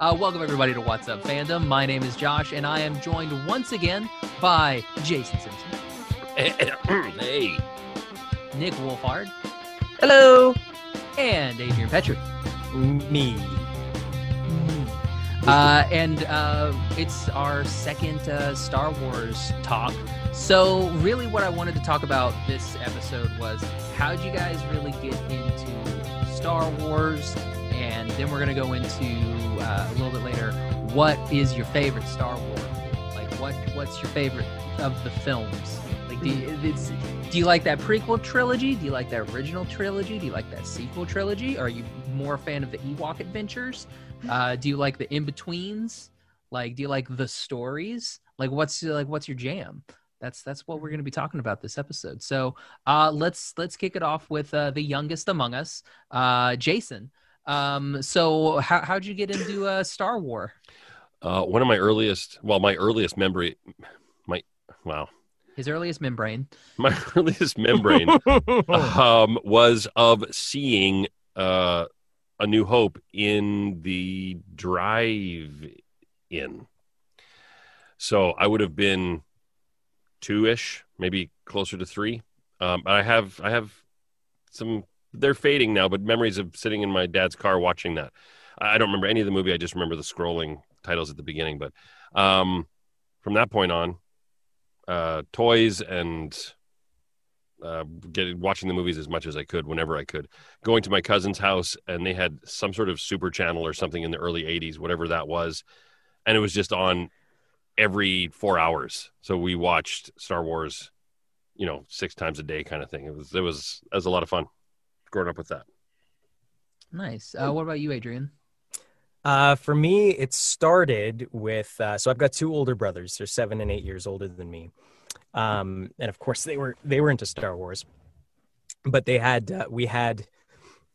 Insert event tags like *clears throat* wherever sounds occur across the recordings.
Uh, welcome everybody to What's Up Fandom. My name is Josh, and I am joined once again by Jason Simpson, *clears throat* hey. Nick Wolfhard, Hello. and Adrian Petrie. Me. Uh, and uh, it's our second uh, Star Wars talk. So, really, what I wanted to talk about this episode was how did you guys really get into Star Wars? And then we're going to go into uh, a little bit later what is your favorite Star Wars? Like, what what's your favorite of the films? Like, do you, it's, do you like that prequel trilogy? Do you like that original trilogy? Do you like that sequel trilogy? Are you more a fan of the Ewok adventures? Uh, do you like the in betweens? Like, do you like the stories? Like, what's like what's your jam? That's that's what we're going to be talking about this episode. So, uh, let's let's kick it off with uh, the youngest among us, uh, Jason. Um, so how how'd you get into uh, Star War? Uh, one of my earliest, well, my earliest memory, my, wow, His earliest membrane. *laughs* my earliest membrane *laughs* um, was of seeing uh, A New Hope in the drive in. So I would have been two ish, maybe closer to three. Um, I have, I have some, they're fading now, but memories of sitting in my dad's car watching that. I don't remember any of the movie. I just remember the scrolling titles at the beginning. But um, from that point on, uh, toys and uh, getting watching the movies as much as I could whenever I could. Going to my cousin's house and they had some sort of super channel or something in the early '80s, whatever that was, and it was just on every four hours. So we watched Star Wars, you know, six times a day, kind of thing. It was it was it was a lot of fun growing up with that. Nice. Uh, what about you, Adrian? Uh, for me, it started with uh, so I've got two older brothers. They're seven and eight years older than me, um, and of course they were they were into Star Wars, but they had uh, we had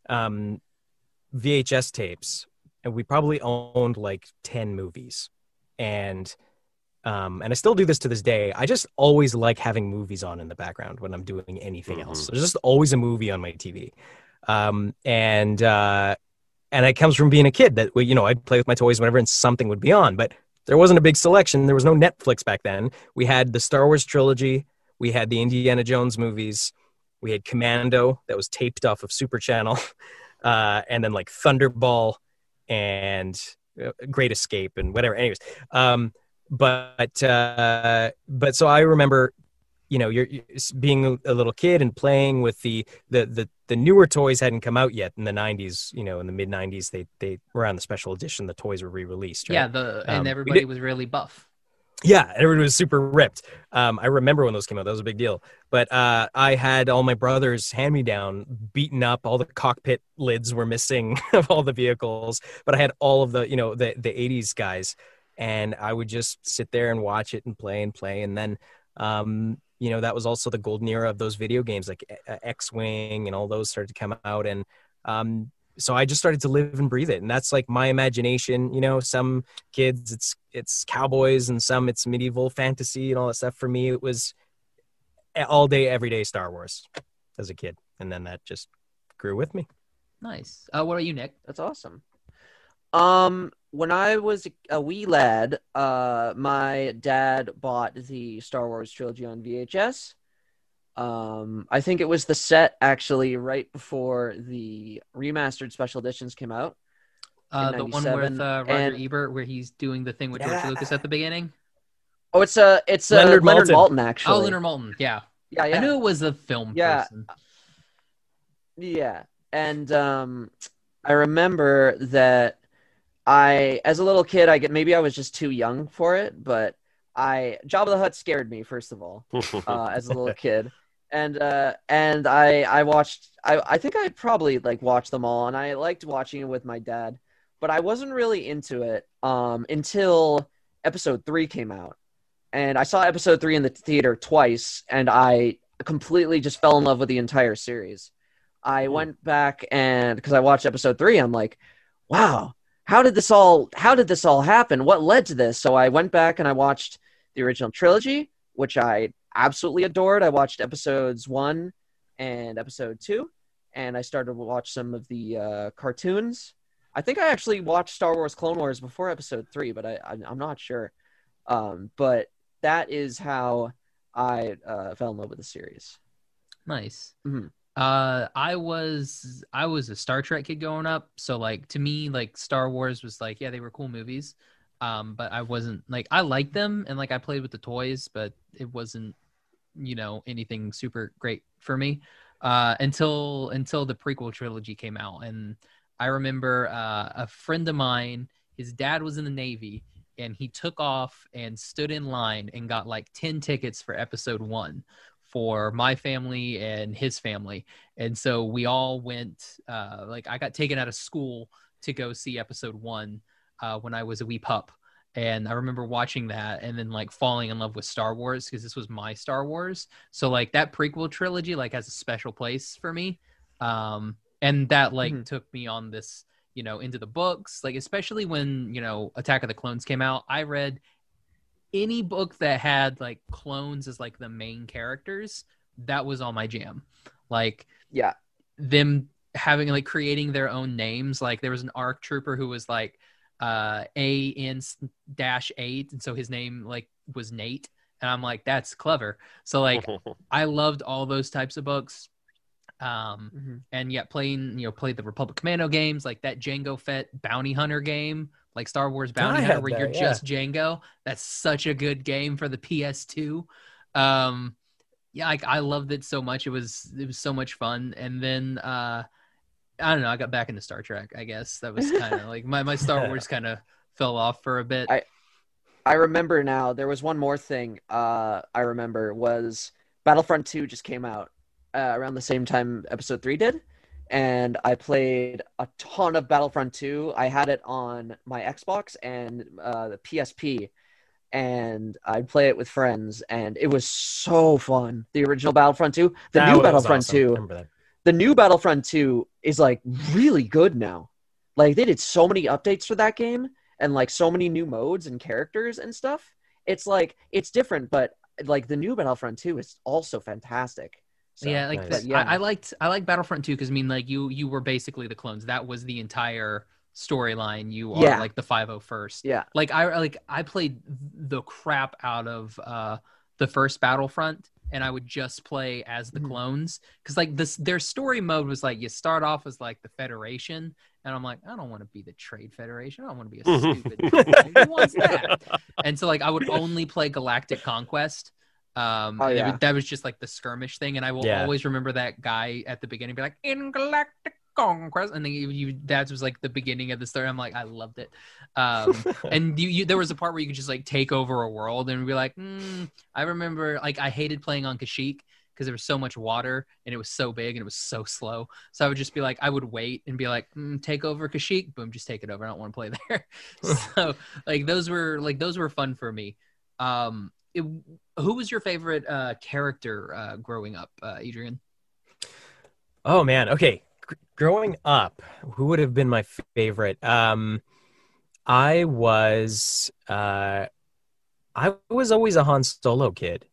um, VHS tapes, and we probably owned like ten movies, and um, and I still do this to this day. I just always like having movies on in the background when I'm doing anything else. Mhm. There's just always a movie on my TV, um, and uh, and it comes from being a kid that you know I'd play with my toys whenever and something would be on, but there wasn't a big selection. There was no Netflix back then. We had the Star Wars trilogy, we had the Indiana Jones movies, we had Commando that was taped off of Super Channel, *laughs* uh, and then like Thunderball and uh, Great Escape and whatever. Anyways, um, but uh, but so I remember, you know, you're, you're being a little kid and playing with the the the the newer toys hadn't come out yet in the 90s you know in the mid 90s they they were on the special edition the toys were re-released right? Yeah, the and Um, everybody did- was really buff. yeah everyone was super ripped um, i remember when those came out that was a big deal but uh, i had all my brothers hand me down beaten up all the cockpit lids were missing *laughs* of all the vehicles but i had all of the you know the the 80s guys and i would just sit there and watch it and play and play and then um, you know that was also the golden era of those video games like uh, x-wing and all those started to come out and um, so i just started to live and breathe it and that's like my imagination you know some kids it's it's cowboys and some it's medieval fantasy and all that stuff for me it was all day every day star wars as a kid and then that just grew with me Nice. Uh, what about you, Nick? That's awesome. Um, when I was a wee lad, uh, my dad bought the Star Wars trilogy on VHS. Um, I think it was the set actually right before the remastered special editions came out. Uh, the one with uh, Roger and- Ebert, where he's doing the thing with George Lucas at the beginning. Oh, it's a it's a Leonard Leonard, Maltin. Maltin. actually. Oh, Leonard Maltin. Yeah. yeah, yeah. I knew it was a film Yeah. person. Yeah. And um I remember that I as a little kid I get maybe I was just too young for it, but I Jabba the Hutt scared me first of all uh, as a little *laughs* kid. And uh and I I watched I I think I probably like watched them all and I liked watching it with my dad, but I wasn't really into it um until episode 3 came out. And I saw episode 3 in the theater twice and I completely just fell in love with the entire series. I Hmm. went back and because I watched episode three, I'm like, wow, how did this all how did this all happen? What led to this? So I went back and I watched the original trilogy, which I absolutely adored. I watched episodes one and episode two, and I started to watch some of the uh, cartoons. I think I actually watched Star Wars Clone Wars before Episode Three, but I, I I'm not sure. Um, but that is how I uh, fell in love with the series. Nice. Mhm. Uh, I was I was a Star Trek kid growing up, so like to me, like Star Wars was like yeah, they were cool movies. Um, but I wasn't like I liked them and like I played with the toys, but it wasn't you know anything super great for me uh, until until the prequel trilogy came out. And I remember uh, a friend of mine, his dad was in the Navy, and he took off and stood in line and got like ten tickets for Episode One for my family and his family. And so we all went. Uh, like I got taken out of school to go see Episode One uh, when I was a wee pup. And I remember watching that and then like falling in love with Star Wars because this was my Star Wars. So like that prequel trilogy like has a special place for me. Um, and that like Mhm. took me on this, you know, into the books. Like especially when you know Attack of the Clones came out, I read any book that had like clones as like the main characters. That was all my jam. Like Yeah. them having like creating their own names. Like there was an ARC trooper who was like uh A N dash eight, and so his name like was Nate, and I'm like that's clever. So like *laughs* I loved all those types of books. Um, Mhm. and yet playing you know played the Republic Commando games like that Jango Fett bounty hunter game like Star Wars bounty hunter where that, you're yeah. just Jango that's such a good game for the PS2 um yeah like I loved it so much it was it was so much fun and then uh I don't know I got back into Star Trek I guess that was *laughs* kind of like my my Star Wars kind of fell off for a bit I- I remember now. There was one more thing. Uh, I remember was Battlefront Two just came out uh, around the same time Episode Three did, and I played a ton of Battlefront Two. I had it on my Xbox and uh, the PSP, and I'd play it with friends, and it was so fun. The original Battlefront Two, the That new Battlefront awesome. Two, the new Battlefront 2 is like really good now. Like they did so many updates for that game and like so many new modes and characters and stuff. It's like it's different, but like the new Battlefront 2 is also fantastic. So, yeah, like nice. that- But yeah. I, I liked I like Battlefront 2 because I mean like you you were basically the clones. That was the entire storyline. You are Yeah. like the 501st. yeah. Like I like I played the crap out of uh the first Battlefront and I would just play as the Mhm. clones because like this their story mode was like you start off as like the Federation and I'm like I don't want to be the Trade Federation. I don't want to be a *laughs* stupid. Who wants that? and so like I would only play Galactic Conquest. Um, Oh, and it that was just like the skirmish thing, and I will Yeah. always remember that guy at the beginning, be like in Galactic Conquest, and then you, you that was like the beginning of the story. I'm like, I loved it. Um, *laughs* and you, you there was a part where you could just like take over a world and be like, mm, I remember like I hated playing on Kashyyyk because there was so much water and it was so big and it was so slow. So I would just be like, I would wait and be like, mm, take over Kashyyyk, boom, just take it over. I don't want to play *laughs* there. *laughs* so like those were like those were fun for me. Um, it, who was your favorite uh, character uh, growing up, uh, Adrian? Oh man. Okay. G- growing up, who would have been my favorite? Um, I was uh, I was always a Han Solo kid.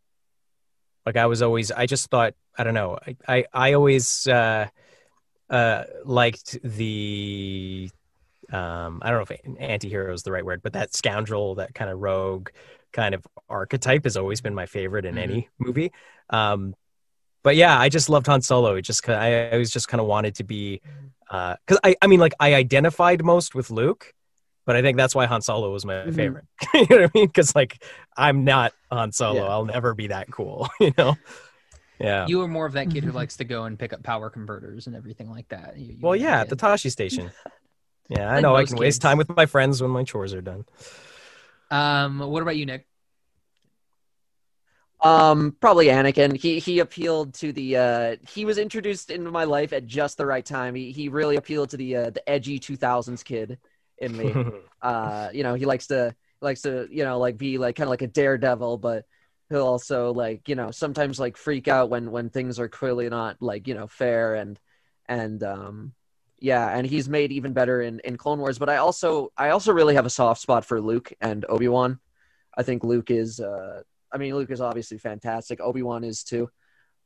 Like I was always. I just thought. I don't know. I I, I always uh, uh, liked the. Um, I don't know if anti-hero is the right word, but that scoundrel, that kind of rogue kind of archetype has always been my favorite in Mhm. any movie. Um, but yeah, I just loved Han Solo. It just I always just kind of wanted to be, because I I mean like I identified most with Luke, but I think that's why Han Solo was my Mhm. favorite. *laughs* you know what I mean? Because like I'm not Han Solo. Yeah. I'll never be that cool. *laughs* You know? Yeah. You were more of that kid who likes to go and pick up power converters and everything like that. You- you well, yeah, at the. Tosche station. *laughs* Yeah, I Like know. I can waste time with my friends when my chores are done. Um, what about you, Nick? Um, probably Anakin. He he appealed to the uh he was introduced into my life at just the right time. He he really appealed to the uh, the edgy 2000s kid in me. *laughs* uh you know he likes to likes to you know like be like kind of like a daredevil but he'll also like you know sometimes like freak out when when things are clearly not like you know fair and and um yeah and he's made even better in in clone wars but i also i also really have a soft spot for luke and obi-wan. I think luke is uh i mean luke is obviously fantastic. Obi-wan is too.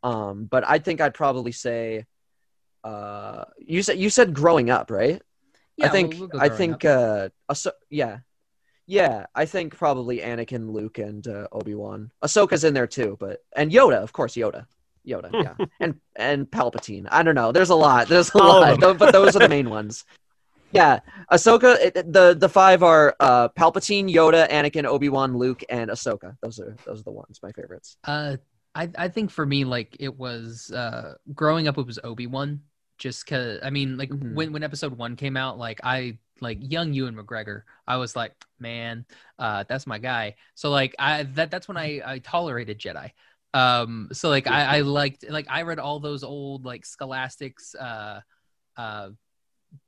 Um but i think i'd probably say uh you said you said growing up right? Yeah, I think we'll- we'll I think uh Ahso- yeah. Yeah, I think probably Anakin, Luke, and uh, Obi Wan. Ahsoka's in there too, but and Yoda, of course, Yoda, Yoda, yeah, and and Palpatine. I don't know. There's a lot. There's a All lot, but those are the main ones. Yeah, Ahsoka. it- The the five are uh, Palpatine, Yoda, Anakin, Obi Wan, Luke, and Ahsoka. Those are those are the ones. My favorites. Uh, I I think for me, like it was uh, growing up. It was Obi Wan, just cause I mean, like Mhm. when when episode one came out, like I like young Ewan McGregor. I was like, man, uh, that's my guy. So like I that that's when I I tolerated Jedi. Um, so like I I liked like I read all those old like Scholastics uh uh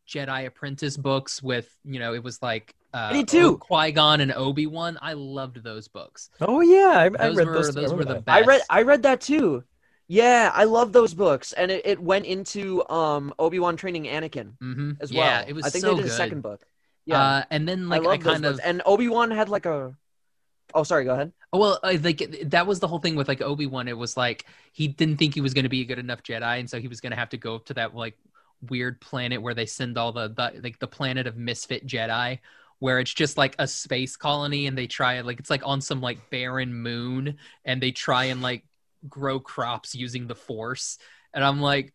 Jedi Apprentice books with you know it was like uh, Me too. Qui Gon and Obi Wan. I loved those books. Oh yeah, I, I Those read were those. those were the best. I read I read that too. Yeah, I love those books, and it, it went into um Obi Wan training Anakin hmm as yeah, well. it was I think so they did good. a second book. Yeah, Uh, and then like I I, kind books. of and Obi Wan had like a. Oh, sorry. Go ahead. oh, well, I like that was the whole thing with like Obi Wan. It was like he didn't think he was going to be a good enough Jedi, and so he was going to have to go to that like weird planet where they send all the, the like the planet of misfit Jedi, where it's just like a space colony, and they try like it's like on some like barren moon, and they try and like grow crops using the Force, and I'm like.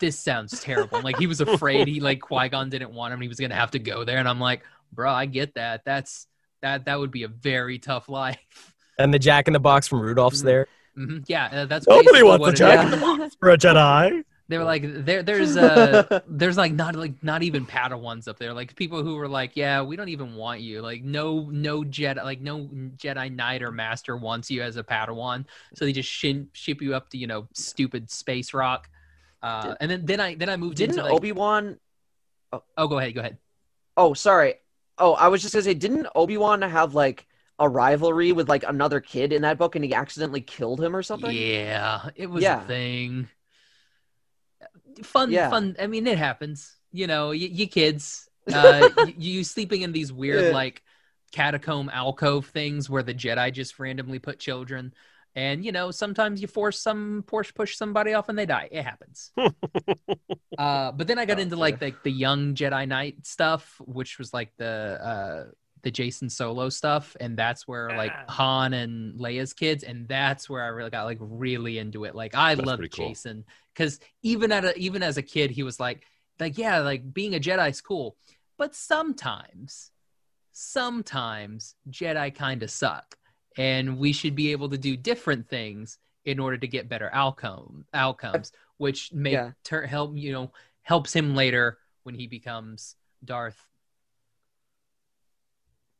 This sounds terrible. Like he was *laughs* afraid he like Qui Gon didn't want him. He was gonna have to go there, and I'm like, bro, I get that. That's that that would be a very tough life. *laughs* And the Jack in the Box from Rudolph's Mhm. there. hmm Yeah, uh, that's Nobody basically wants what a Jack is. in the Box for a Jedi. They were like, there, there's uh, *laughs* there's like not like not even Padawans up there. Like people who were like, yeah, we don't even want you. Like no no Jedi, like no Jedi Knight or Master wants you as a Padawan. So they just shin, ship you up to you know stupid space rock. Uh, Did- and then then I then I moved Didn't into like, Obi Wan? oh go ahead go ahead. Oh, sorry. Oh, I was just gonna say, didn't Obi Wan have like a rivalry with like another kid in that book, and he accidentally killed him or something? Yeah, it was Yeah. a thing. Fun, Yeah. fun. I mean, it happens. You know, you, you kids, uh, *laughs* you, you sleeping in these weird Yeah. like catacomb alcove things where the Jedi just randomly put children, and you know, sometimes you force some push push somebody off and they die. It happens. *laughs* uh, but then I got Oh, into like the, the young Jedi Knight stuff, which was like the uh, the Jacen Solo stuff, and that's where like Ah. Han and Leia's kids, and that's where I really got like really into it. Like I love. Jacen because even at a, even as a kid, he was like like yeah, like being a Jedi is cool, but sometimes sometimes Jedi kind of suck, and we should be able to do different things in order to get better outcome outcomes, which may Yeah. tur- help you know helps him later when he becomes Darth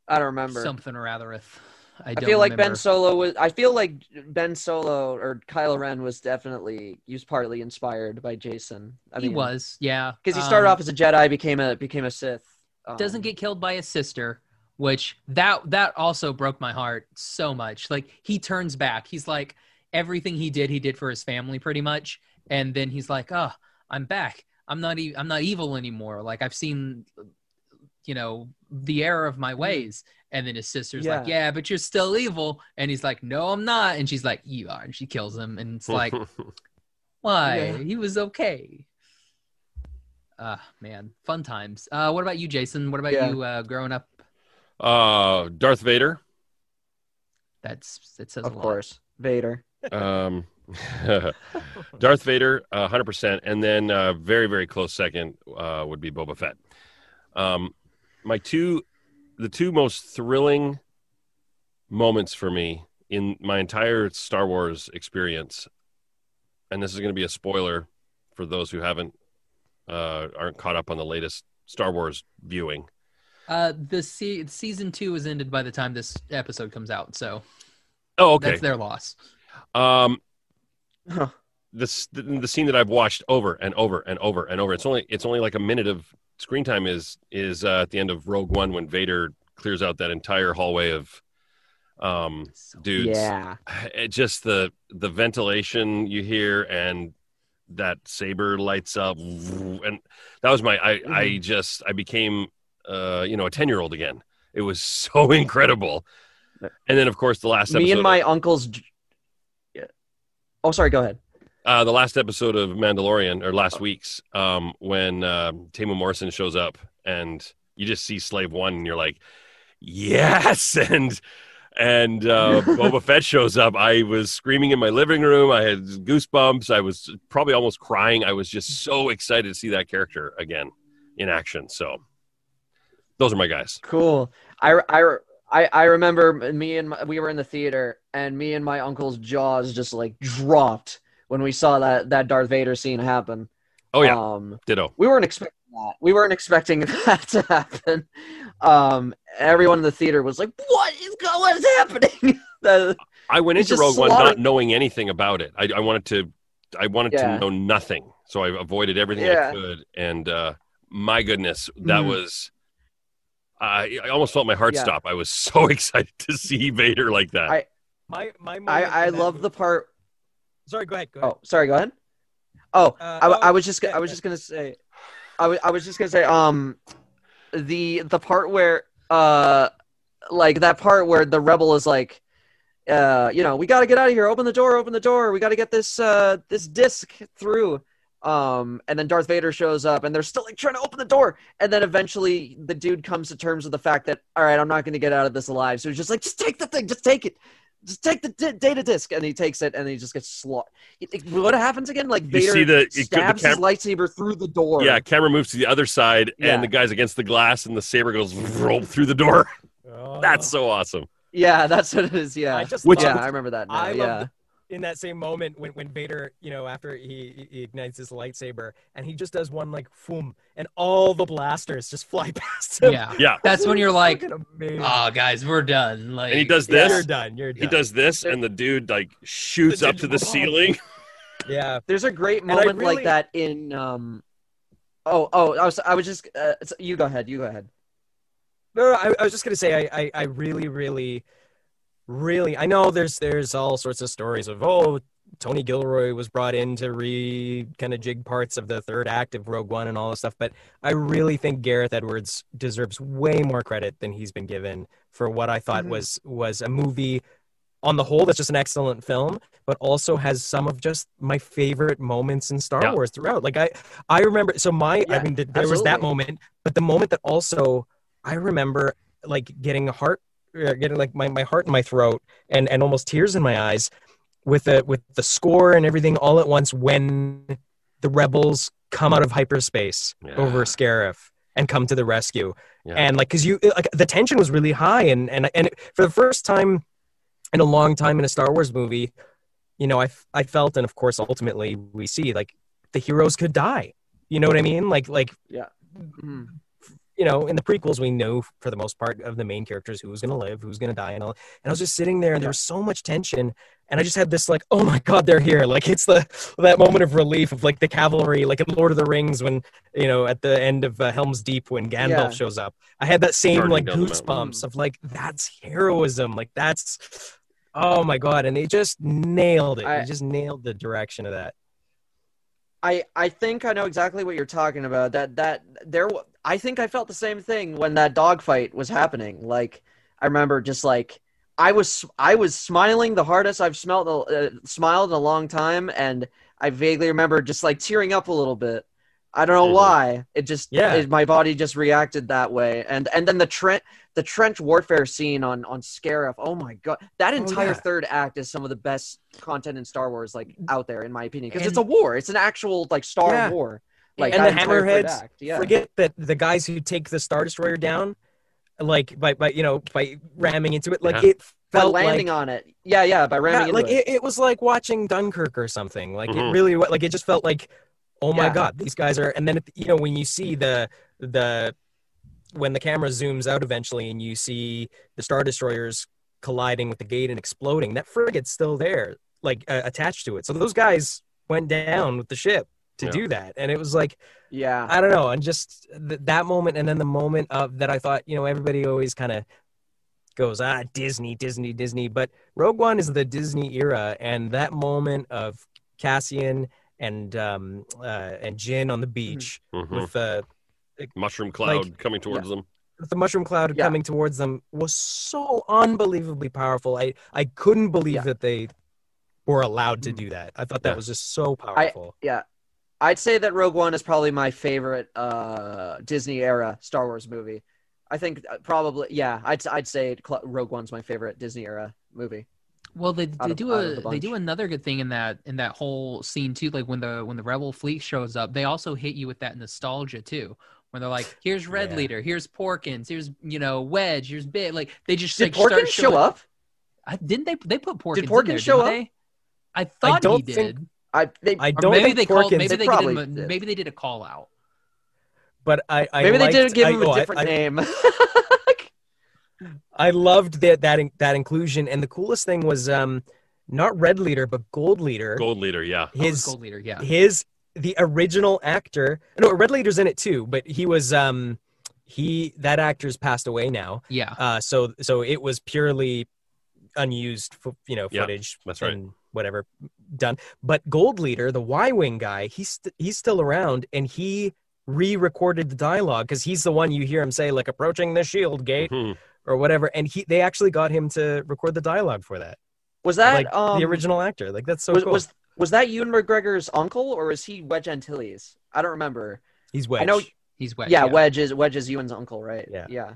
I don't remember. something or other. If I, I feel like Ben. Solo was. I feel like Ben Solo or Kylo Ren was definitely he was partly inspired by Jacen. I he mean, was, yeah, because he started Um, off as a Jedi, became a became a Sith. Um, doesn't get killed by his sister which that that also broke my heart so much. Like he turns back. He's like everything he did he did for his family pretty much. And then he's like oh i'm back. I'm not e- i'm not evil anymore. Like i've seen you know the error of my ways. And then his sister's like Mm-hmm. Yeah. yeah but you're still evil. And he's like no i'm not. And she's like you are. And she kills him. And it's like *laughs* why? Yeah. he was okay. Uh man. Fun times. Uh what about you jason? What about Yeah. you uh growing up uh, Darth Vader. that's it says of a lot. course Vader. Um, *laughs* Darth Vader, uh, hundred percent, and then uh, very very close second uh, would be Boba Fett. Um, my two, the two most thrilling moments for me in my entire Star Wars experience, and this is going to be a spoiler for those who haven't uh, aren't caught up on the latest Star Wars viewing. Uh the se- season two is ended by the time this episode comes out so Oh, okay. that's their loss Um, Huh. this the, the scene that I've watched over and over and over and over. It's only it's only like a minute of screen time. Is is uh, at the end of Rogue One when Vader clears out that entire hallway of um So- dudes. Yeah. It just the the ventilation you hear and that saber lights up and that was my I I Mm-hmm. just I became uh you know a 10 year old again. It was *laughs* so incredible. And then of course the last episode Me and my uncle's. Yeah. Oh, sorry. Go ahead. uh, the last episode of Mandalorian or last week's um, when uh, Tamu Morrison shows up and you just see Slave One, and you're like, yes, *laughs* and and uh, *laughs* Boba Fett shows up. I was screaming in my living room. I had goosebumps. I was probably almost crying. I was just so excited to see that character again in action. So those are my guys. Cool. I, I, I, I remember me and my, we were in the theater and me and my uncle's jaws just like dropped when we saw that that Darth Vader scene happen. Oh yeah, Um, ditto. we weren't expecting that. We weren't expecting *laughs* that to happen. Um, everyone in the theater was like, "What is going? What is happening?" *laughs* The- I went into Rogue One not knowing anything about it. I, I wanted to, I wanted Yeah. to know nothing, so I avoided everything Yeah. I could. And uh, my goodness, that Mhm. was. I I almost felt my heart Yeah. stop. I was *laughs* so excited to see Vader like that. I- My my. I, I love movie- the part. Sorry, go ahead. Go ahead. Oh, sorry. Go ahead. Oh, Uh, I, oh, I was just yeah, I was yeah. just gonna say, I was I was just gonna say um, the the part where uh, like that part where the rebel is like, uh, you know, we got to get out of here. Open the door. Open the door. We got to get this uh this disc through. Um, and then Darth Vader shows up, and they're still like trying to open the door. And then eventually, the dude comes to terms with the fact that, all right, I'm not going to get out of this alive. So he's just like, just take the thing, just take it, just take the di- data disc, and he takes it, and he just gets slaughtered. What happens again? Like You Vader see the- the stabs his cam- lightsaber through the door. yeah, camera moves to the other side, Yeah. and the guy's against the glass, and the saber goes roll through the door. Oh. *laughs* That's so awesome. yeah, *laughs* that's what it is. Yeah, I just Which- yeah, I remember that. Now. I yeah, love in that same moment when, when Vader, you know, after he, he ignites his lightsaber and he just does one like boom, and all the blasters just fly *laughs* past him. Yeah. Yeah, That's when you're like, Fucking oh, guys, we're done. Like, and he does Yeah. this. you're done. You're done. He does this, and the dude like shoots The up to the digital ceiling. *laughs* Yeah. *laughs* There's a great moment really- like that in. um Oh, oh, I was, I was just. Uh, you go ahead. You go ahead. No, no, I, I was just gonna say I, I, I really, really, really I know there's there's all sorts of stories of oh Tony Gilroy was brought in to re kind of jig parts of the third act of Rogue One and all this stuff, but I really think Gareth Edwards deserves way more credit than he's been given for what I thought Mhm. was was a movie on the whole that's just an excellent film, but also has some of just my favorite moments in Star Yeah. Wars throughout. Like I I remember so my I mean th- there was that moment, but the moment that also I remember like getting a heart, getting like my, my heart in my throat and, and almost tears in my eyes with the with the score and everything all at once when the rebels come out of hyperspace Yeah. over Scarif and come to the rescue. Yeah. And like, cause you like the tension was really high and and and for the first time in a long time in a Star Wars movie, you know, I I felt and of course ultimately we see like the heroes could die. You know what I mean? Like like Mhm. You know, in the prequels, we know for the most part of the main characters who's going to live, who's going to die, and all. And I was just sitting there, and there was so much tension, and I just had this like, oh my god, they're here! Like it's the that moment of relief of like the cavalry, like in Lord of the Rings when you know at the end of uh, Helm's Deep when Gandalf Yeah. shows up. I had that same Charging like down the mountain. goosebumps of like that's heroism, like that's. Oh my god! And they just nailed it. I- they just nailed the direction of that. I I think I know exactly what you're talking about. That that there. I think I felt the same thing when that dogfight was happening. Like I remember, just like I was I was smiling the hardest I've smelled uh, smiled in a long time, and I vaguely remember just like tearing up a little bit. I don't know why. It just Yeah. it, my body just reacted that way, and and then the trench the trench warfare scene on on Scarif. Oh my god, that entire yeah. third act is some of the best content in Star Wars, like out there, in my opinion, because it's a war. It's an actual like Star Yeah. War. Like and the entire hammerheads act, Yeah. forget that the guys who take the star destroyer down like by, by you know by ramming into it like Yeah. it by felt landing like, on it. Yeah, yeah, by ramming yeah, into like it. it. It, was like watching dunkirk or something like it Mhm. really like it just felt like oh my Yeah. god these guys are and then at the- you know when you see the the when the camera zooms out eventually and you see the star destroyers colliding with the gate and exploding that frigate's still there like uh, attached to it so those guys went down with the ship to Yeah. do that and it was like Yeah. I don't know, and just th- that moment, and then the moment of that, I thought, you know, everybody always kind of goes, ah, Disney, Disney, Disney, but Rogue One is the Disney era, and that moment of Cassian and um uh, and Jyn on the beach Mhm. with the Mushroom cloud coming towards them. the mushroom cloud Yeah. coming towards them was so unbelievably powerful. I I couldn't believe Yeah. that they were allowed to do that. I thought that Yeah. was just so powerful. Yeah. I'd say that Rogue One is probably my favorite uh, Disney era Star Wars movie. I think uh, probably yeah. I'd I'd say Cl- Rogue One's my favorite Disney era movie. Well, they, they of- do of a the they do another good thing in that in that whole scene too. Like when the when the rebel fleet shows up, they also hit you with that nostalgia too. When they're like, "Here's Red Yeah. Leader, here's Porkins, here's you know Wedge, here's Bit." Like they just Did like start Porkins show up? I, didn't they? They put Porkins. in Porkins there, show up? They? I thought he don't did. think- I they, I don't maybe think they called. Maybe They they, probably did. A, did. maybe they did a call out. but I, I maybe liked, they did give I, him oh, different I, name. *laughs* *laughs* I loved that that that inclusion, and the coolest thing was um not Red Leader but Gold Leader. Gold leader, yeah. Oh, His gold leader. Yeah. his the original actor. No, Red Leader's in it too, but he was um he that actor's passed away now. Yeah. Uh, so so it was purely unused, fo- you know, Yeah, footage that's right. and whatever done. But Gold Leader, the Y wing guy, he's st- he's still around, and he re-recorded the dialogue because he's the one you hear him say like approaching the shield gate Mhm. Or whatever, and he they actually got him to record the dialogue for that. was that like um, the original actor, like that's so was, cool. was was that Ewan McGregor's uncle or was he Wedge Antilles? I don't remember. he's Wedge. I know. He's Wedge. yeah, Wedge is Wedge is Ewan's uncle, right? Yeah. yeah.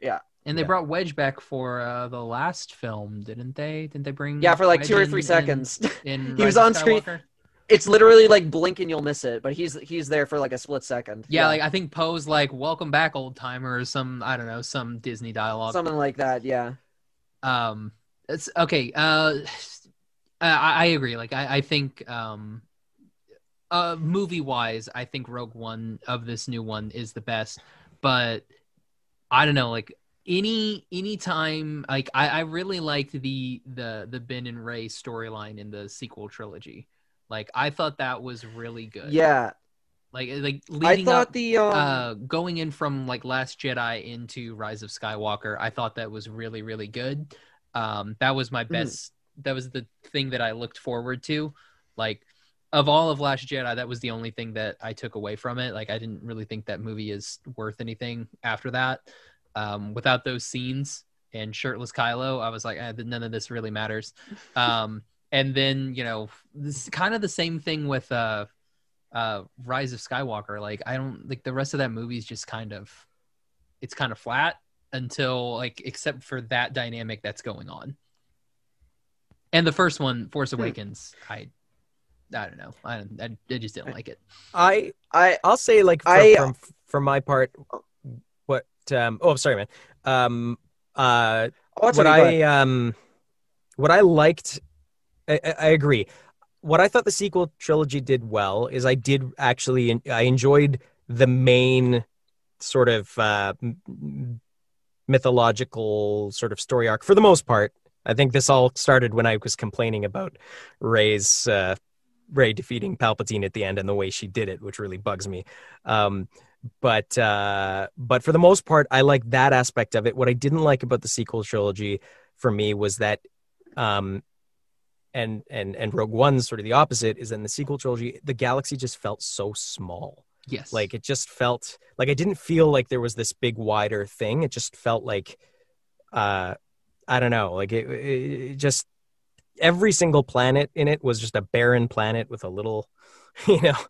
yeah And they Yeah. brought Wedge back for uh, the last film, didn't they? Didn't they bring? Yeah, for like Wedge two or three in- seconds. In *laughs* He was Rise of on screen. Skywalker? it's literally like blink and you'll miss it, but he's he's there for like a split second. Yeah, like I think Poe's like "Welcome back, old timer" or some I don't know some Disney dialogue. something like that. Yeah. Um, it's okay. Uh, I, I agree. Like I, I think um, uh, movie wise, I think Rogue One of this new one is the best. But I don't know, like any any time, like I, I really liked the the the Ben and Rey storyline in the sequel trilogy. Like I thought that was really good. Yeah. Like like I leading thought up the um, uh going in from like last jedi into rise of skywalker i thought that was really really good um that was my Mm-hmm. best that was the thing that i looked forward to like of all of last jedi that was the only thing that i took away from it like i didn't really think that movie is worth anything after that um without those scenes and shirtless kylo i was like eh, none of this really matters *laughs* um and then you know this kind of the same thing with uh uh rise of skywalker. Like i don't like the rest of that movie is just kind of it's kind of flat until like except for that dynamic that's going on. And the first one force Hmm. awakens i i don't know. I i, I just didn't like it. I I I'll say like for, I- from for my part, what um oh I'm sorry man. Um uh oh, what okay, go ahead. I um what I liked I, I agree what I thought the sequel trilogy did well is I did actually I enjoyed the main sort of uh mythological sort of story arc for the most part I think this all started when I was complaining about Rey's uh Ray defeating Palpatine at the end and the way she did it, which really bugs me. Um, but uh, but for the most part, I like that aspect of it. What I didn't like about the sequel trilogy for me was that, um, and and and Rogue One's sort of the opposite. Is in the sequel trilogy, the galaxy just felt so small. yes Like it just felt like I didn't feel like there was this big wider thing. It just felt like, uh, I don't know, like it, it just every single planet in it was just a barren planet with a little, *laughs* you know,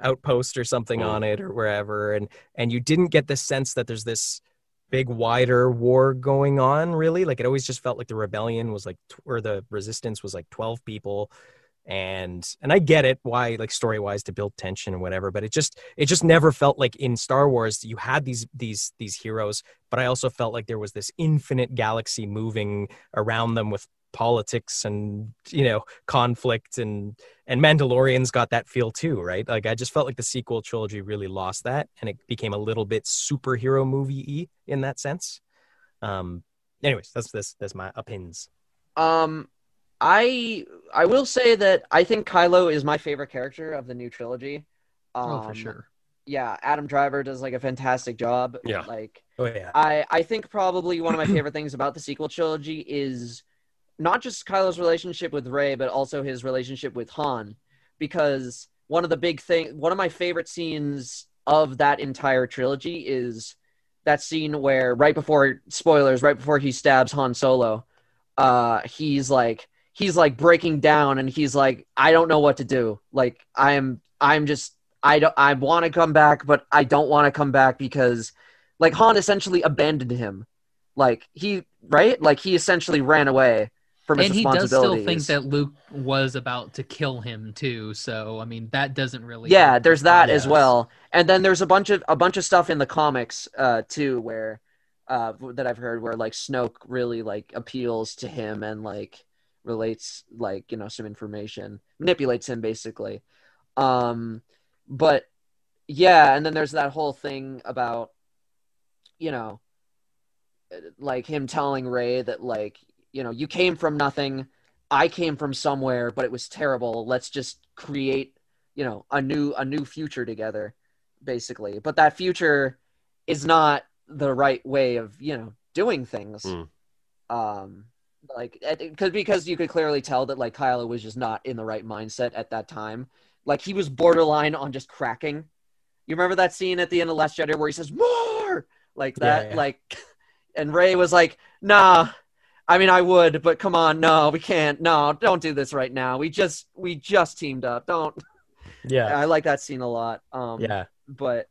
outpost or something Mm. on it or wherever, and and you didn't get the sense that there's this big wider war going on really. Like it always just felt like the rebellion was like or the resistance was like 12 people. And and i get it why like story wise to build tension and whatever but it just it just never felt like in star wars you had these these these heroes but i also felt like there was this infinite galaxy moving around them with politics and you know conflict and and mandalorians got that feel too right like i just felt like the sequel trilogy really lost that and it became a little bit superhero movie in that sense um anyways that's this that's my opinions Um, I I will say that I think Kylo is my favorite character of the new trilogy. Um, oh for sure Yeah, Adam Driver does like a fantastic job. Yeah. Like oh yeah I I think probably one of my favorite things about the sequel trilogy is not just Kylo's relationship with Rey, but also his relationship with Han, because one of the big thing, one of my favorite scenes of that entire trilogy is that scene where right before spoilers, right before he stabs Han Solo, uh, he's like he's like breaking down and he's like, I don't know what to do. Like I'm I'm just I don't I want to come back, but I don't want to come back because like Han essentially abandoned him. Like he right? Like he essentially ran away from his and he does still think that Luke was about to kill him too. So I mean, that doesn't really. yeah there's that as well and then there's a bunch of a bunch of stuff in the comics uh too where uh that i've heard where like snoke really like appeals to him and like relates like you know some information manipulates him basically um but yeah and then there's that whole thing about you know like him telling rey that like you know you came from nothing i came from somewhere but it was terrible. Let's just create you know a new a new future together basically. But that future is not the right way of you know doing things. Mm. um like because because you could clearly tell that like Kylo was just not in the right mindset at that time. Like he was borderline on just cracking. You remember that scene at the end of last jedi where he says more! Like that Yeah, yeah. like *laughs* and rey was like nah I mean, I would, but come on, no, we can't. No, don't do this right now. We just we just teamed up. Don't. Yeah. I like that scene a lot. Um, Yeah. but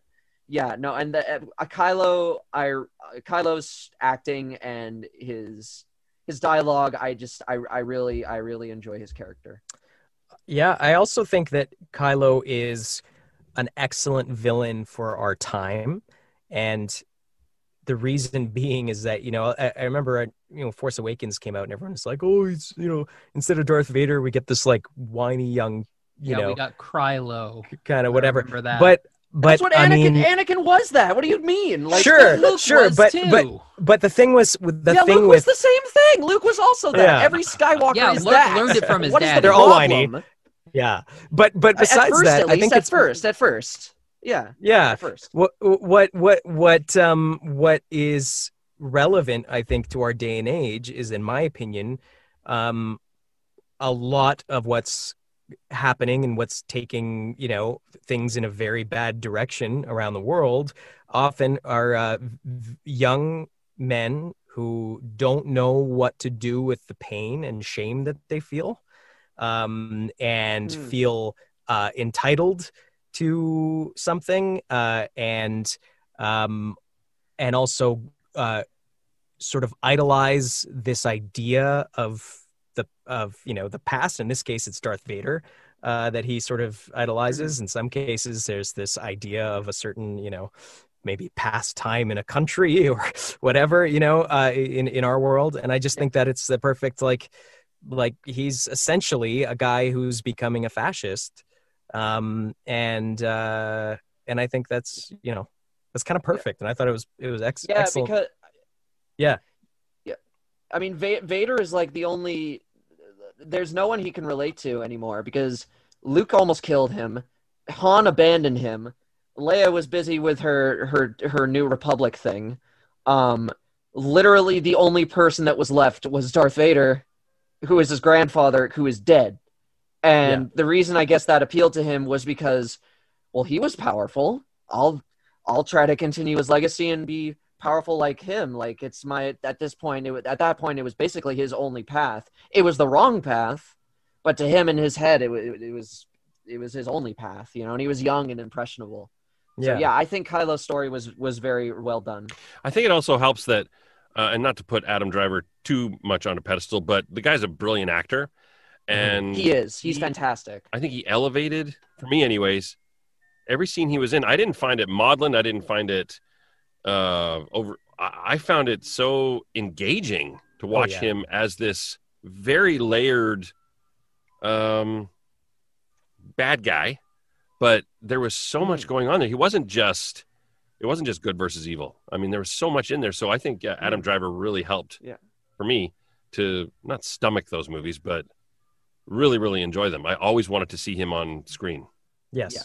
yeah, no, and the, uh, Kylo, I uh, Kylo's acting and his his dialogue, I just I I really I really enjoy his character. Yeah, I also think that Kylo is an excellent villain for our time, and the reason being is that you know I, I remember uh, you know Force Awakens came out and everyone's like, oh, he's you know instead of Darth Vader we get this like whiny young you yeah, know we got Krylo. kind of whatever, remember that. but but That's what I Anakin mean, Anakin was. That. What do you mean? Like Sure, Luke sure, was but too. but but the thing was with the yeah, thing Luke with was the same thing. Luke was also that. Yeah. Every Skywalker Yeah, is Luke that. learned it from his What is dad. the They're all whiny. yeah, but but at besides first, that, at I think at it's first, at first, yeah, yeah at first. what what what what um what is relevant i think to our day and age is in my opinion um a lot of what's happening and what's taking you know things in a very bad direction around the world often are uh, v- young men who don't know what to do with the pain and shame that they feel um, and Hmm. feel uh, entitled to something uh, and um, and also uh, sort of idolize this idea of the of you know the past. In this case it's darth vader uh, that he sort of idolizes. In some cases there's this idea of a certain you know maybe past time in a country *laughs* or whatever you know uh, in in our world. And i just think that it's the perfect like like he's essentially a guy who's becoming a fascist. Um and uh and i think that's you know that's kind of perfect and i thought it was it was ex- Yeah, excellent because Yeah. yeah. I mean, Vader is like the only. There's no one he can relate to anymore because Luke almost killed him. Han abandoned him. Leia was busy with her her her New Republic thing. Um, literally the only person that was left was Darth Vader, who is his grandfather, who is dead. And the reason I guess that appealed to him was because, well, he was powerful. I'll I'll try to continue his legacy and be powerful like him. Like it's my at this point, it was, at that point, it was basically his only path. It was the wrong path, but to him in his head, it, wa- it was it was his only path. You know, and he was young and impressionable. yeah So yeah, I think Kylo's story was was very well done. I think it also helps that, uh, and not to put Adam Driver too much on a pedestal, but the guy's a brilliant actor, and Mm-hmm. He is. He's he- fantastic. I think he elevated for me, anyways. Every scene he was in, I didn't find it maudlin. I didn't find it uh, over. I I found it so engaging to watch yeah. him as this very layered, um, bad guy. But there was so much going on there. He wasn't just. It wasn't just good versus evil. I mean, there was so much in there. So I think uh, Adam Driver really helped Yeah. for me to not stomach those movies, but really, really enjoy them. I always wanted to see him on screen. yes Yeah.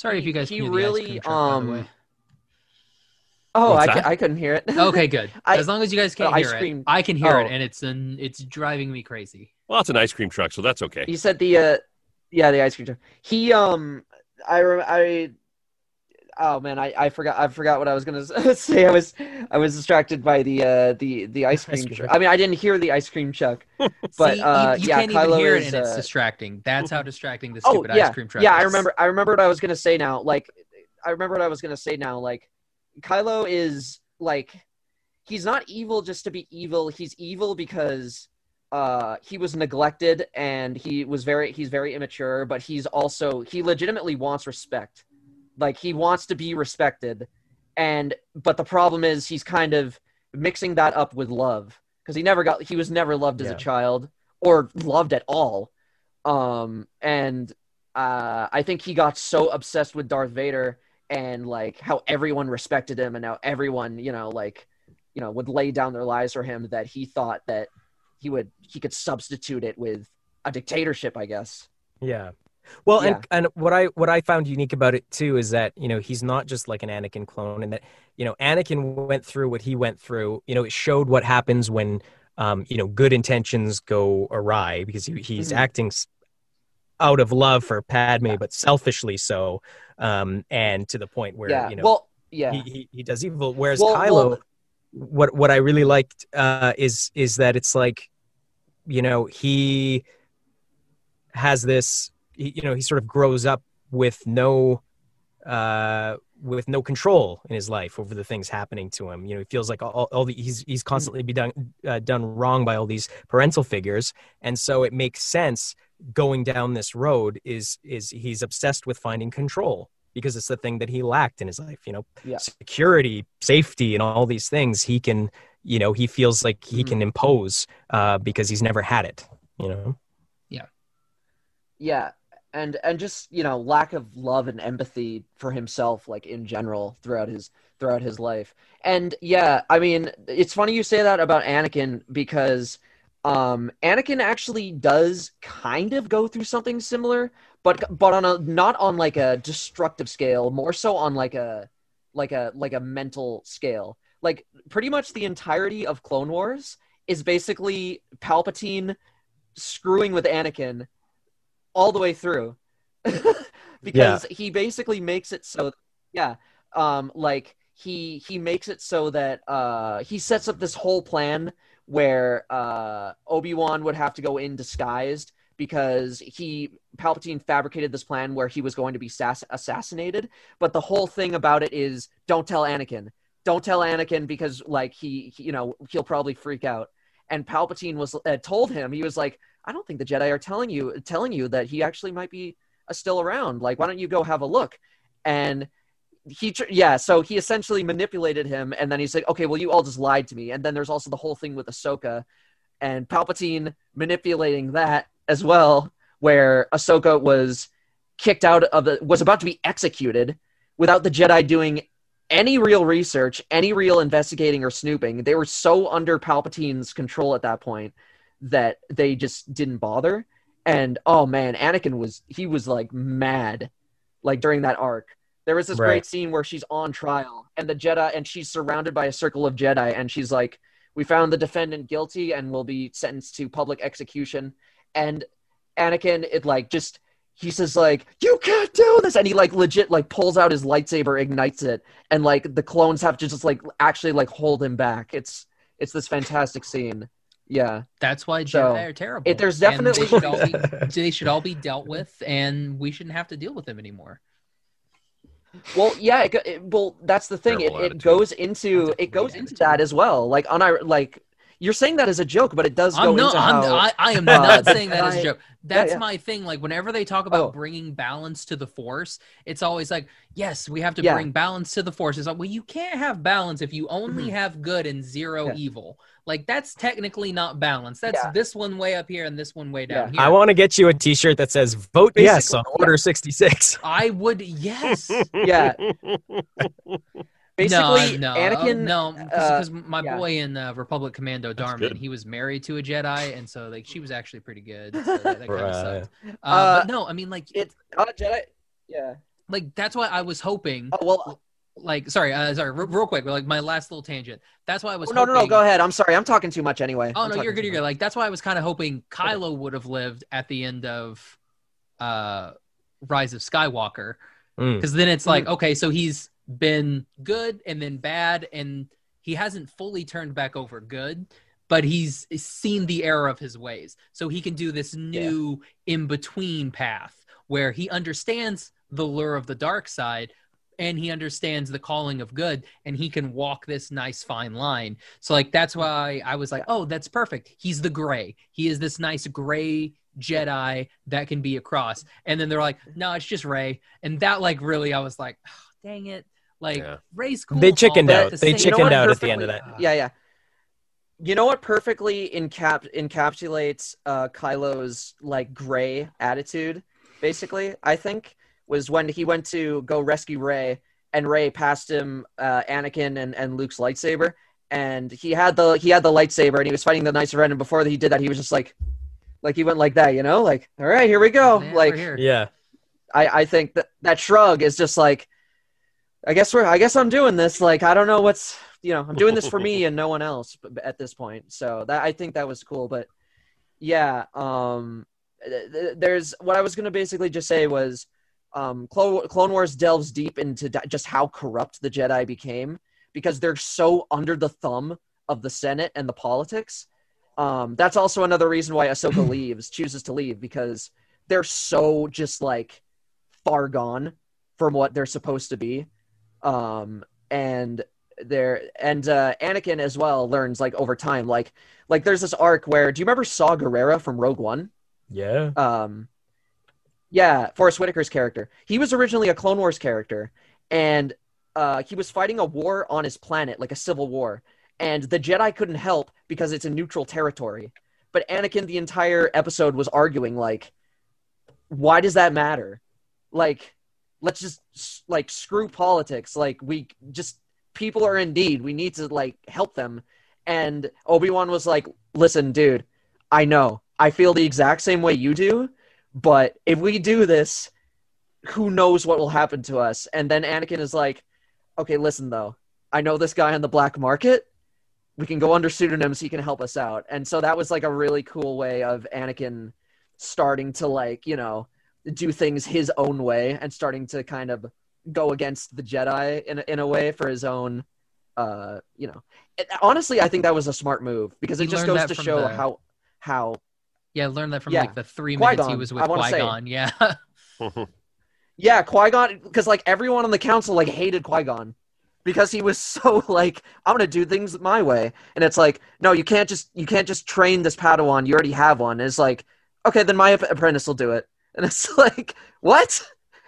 Sorry if you guys He can hear the ice really, cream truck, by the um, way. Oh, What's I, that? cou- I couldn't hear it. *laughs* Okay, good. I- as long as you guys can't oh, ice hear cream- it, I can hear oh. it, and it's an, it's driving me crazy. Well, it's an ice cream truck, so that's okay. You said the uh, yeah, the ice cream truck. He um, I re- I oh man, I, I forgot I forgot what I was gonna *laughs* say. I was I was distracted by the uh the the ice cream. Ice cream truck. truck. I mean, I didn't hear the ice cream chuck. *laughs* But See, uh, you, you yeah, can't Kylo even hear is, it, and it's uh, distracting. That's how distracting the Oh stupid yeah, ice cream truck yeah. I remember. I remember what I was gonna say now. Like, I remember what I was gonna say now. Like, Kylo is like, he's not evil just to be evil. He's evil because uh he was neglected and he was very he's very immature but he's also he legitimately wants respect like he wants to be respected and but the problem is he's kind of mixing that up with love because he never got he was never loved as Yeah. a child or loved at all um and uh i think he got so obsessed with darth vader and like how everyone respected him and how everyone you know like you know would lay down their lives for him that he thought that he would he could substitute it with a dictatorship i guess Yeah. Well, Yeah. and and what I what I found unique about it too is that you know he's not just like an Anakin clone, and that you know Anakin went through what he went through. You know, it showed what happens when um, you know good intentions go awry because he, he's Mhm. acting out of love for Padme, but selfishly so, um, and to the point where yeah you know well yeah he, he, he does evil. Whereas Well- Kylo, well- what what I really liked uh, is is that it's like, you know, he has this, you know, he sort of grows up with no, uh, with no control in his life over the things happening to him. You know, he feels like all, all the he's he's constantly be done uh, done wrong by all these parental figures, and so it makes sense going down this road is is he's obsessed with finding control because it's the thing that he lacked in his life you know Yeah. security safety and all these things he can you know he feels like he Mhm. can impose uh because he's never had it you know Yeah. yeah and and just you know lack of love and empathy for himself like in general throughout his throughout his life. And yeah i mean it's funny you say that about anakin because um anakin actually does kind of go through something similar but but on a not on like a destructive scale more so on like a like a like a mental scale. Like pretty much the entirety of clone wars is basically palpatine screwing with anakin all the way through. *laughs* Because he basically makes it so yeah um like he he makes it so that uh he sets up this whole plan where uh Obi-Wan would have to go in disguised because he Palpatine fabricated this plan where he was going to be sass- assassinated. But the whole thing about it is don't tell Anakin. Don't tell Anakin because like he, he you know he'll probably freak out. And Palpatine was uh, told him he was like I don't think the Jedi are telling you telling you that he actually might be uh, still around. Like, why don't you go have a look? And he, yeah, so he essentially manipulated him, and then he's like, okay, well, you all just lied to me. And then there's also the whole thing with Ahsoka and Palpatine manipulating that as well, where Ahsoka was kicked out of the was about to be executed without the Jedi doing any real research, any real investigating or snooping. They were so under Palpatine's control at that point that they just didn't bother. And oh man, Anakin was he was like mad, like during that arc. There was this Right. great scene where she's on trial and the Jedi and she's surrounded by a circle of Jedi and she's like, "We found the defendant guilty and will be sentenced to public execution." And Anakin, it like just he says like, "You can't do this," and he like legit like pulls out his lightsaber, ignites it, and like the clones have to just like actually like hold him back. It's it's this fantastic scene. Yeah. That's why Jedi So, are terrible. it- there's definitely- they should, all be, they should all be dealt with, and we shouldn't have to deal with them anymore. Well, yeah. It, it, well, that's the thing. It, Terrible it attitude. goes into it goes great into that as well. Like on our like you're saying that as a joke, but it does go I'm not. into I'm, how. I, I am uh, *laughs* not saying that as a joke. That's yeah. my thing. Like whenever they talk about Oh. bringing balance to the force, it's always like, yes, we have to Yeah. bring balance to the force. It's like, well, you can't have balance if you only Mhm. have good and zero Yeah. evil. Like that's technically not balance. That's Yeah. this one way up here and this one way down here. i want to get you a t-shirt that says vote yes on yeah. order 66 I would yes. *laughs* Yeah. *laughs* Basically, no, no, Anakin. no, uh, because my yeah. boy in uh, Republic Commando That's Darman, he was married to a Jedi, and so like she was actually pretty good. So that, that kind of Right. sucked. Uh, Uh, but no, I mean like It's on a Jedi. Yeah. like that's why I was hoping. Oh well. Like sorry, uh, sorry, re- real quick, but like my last little tangent. That's why I was. Oh, no, no, no. Go ahead. I'm sorry. I'm talking too much anyway. Oh I'm no, you're good. You're good. Like that's why I was kind of hoping Kylo would have lived at the end of uh Rise of Skywalker Mm. because then it's like okay so he's been good and then bad and he hasn't fully turned back over good but he's seen the error of his ways. So he can do this new in between path where he understands the lure of the dark side and he understands the calling of good and he can walk this nice fine line. So like that's why i was like oh that's perfect. He's the gray. He is this nice gray jedi that can be across. And then they're like no it's just rey and that like really i was like oh, dang it like Yeah. rey's cool They and all, chickened out. the They same- You know chickened out at the end of that. Yeah, yeah. You know what perfectly encap encapsulates uh, Kylo's like gray attitude, basically. I think was when he went to go rescue Rey, and Rey passed him uh, Anakin and, and Luke's lightsaber, and he had the he had the lightsaber, and he was fighting the Knights of Ren, and before he did that, he was just like, like he went like that, you know, like all right, here we go, Yeah, we're like. Yeah. I, I think that that shrug is just like I guess we're I guess I'm doing this like I don't know what's you know I'm doing this for me *laughs* and no one else at this point. So that I think that was cool but yeah um th- th- there's what I was gonna basically just say was um Clone, Clone Wars delves deep into just how corrupt the Jedi became because they're so under the thumb of the Senate and the politics. Um that's also another reason why Ahsoka *clears throat* leaves chooses to leave because they're so just like far gone from what they're supposed to be um and they're and uh anakin as well learns like over time like like there's this arc where do you remember saw Gerrera from rogue one? Yeah. um yeah forest whitaker's character. He was originally a clone wars character and uh he was fighting a war on his planet like a civil war and the jedi couldn't help because it's a neutral territory. But anakin the entire episode was arguing like why does that matter? Like let's just like screw politics. Like we just people are in need. We need to like help them. And obi-wan was like listen dude i know. I feel the exact same way you do but if we do this who knows what will happen to us? And then anakin is like okay listen though. I know this guy on the black market. We can go under pseudonyms. He can help us out. And so that was like a really cool way of anakin starting to like you know do things his own way and starting to kind of go against the jedi in, a- in a way for his own uh you know it, honestly i think that was a smart move because He it just goes to show the- how how yeah I learned that from Yeah. like the three minutes he was with wanna say. qui-gon yeah *laughs* Yeah, Qui Gon, because like everyone on the council like hated Qui Gon because he was *laughs* so like I'm gonna do things my way, and it's like no, you can't just you can't just train this Padawan. You already have one. And it's like okay, then my apprentice will do it, and it's *laughs* like what?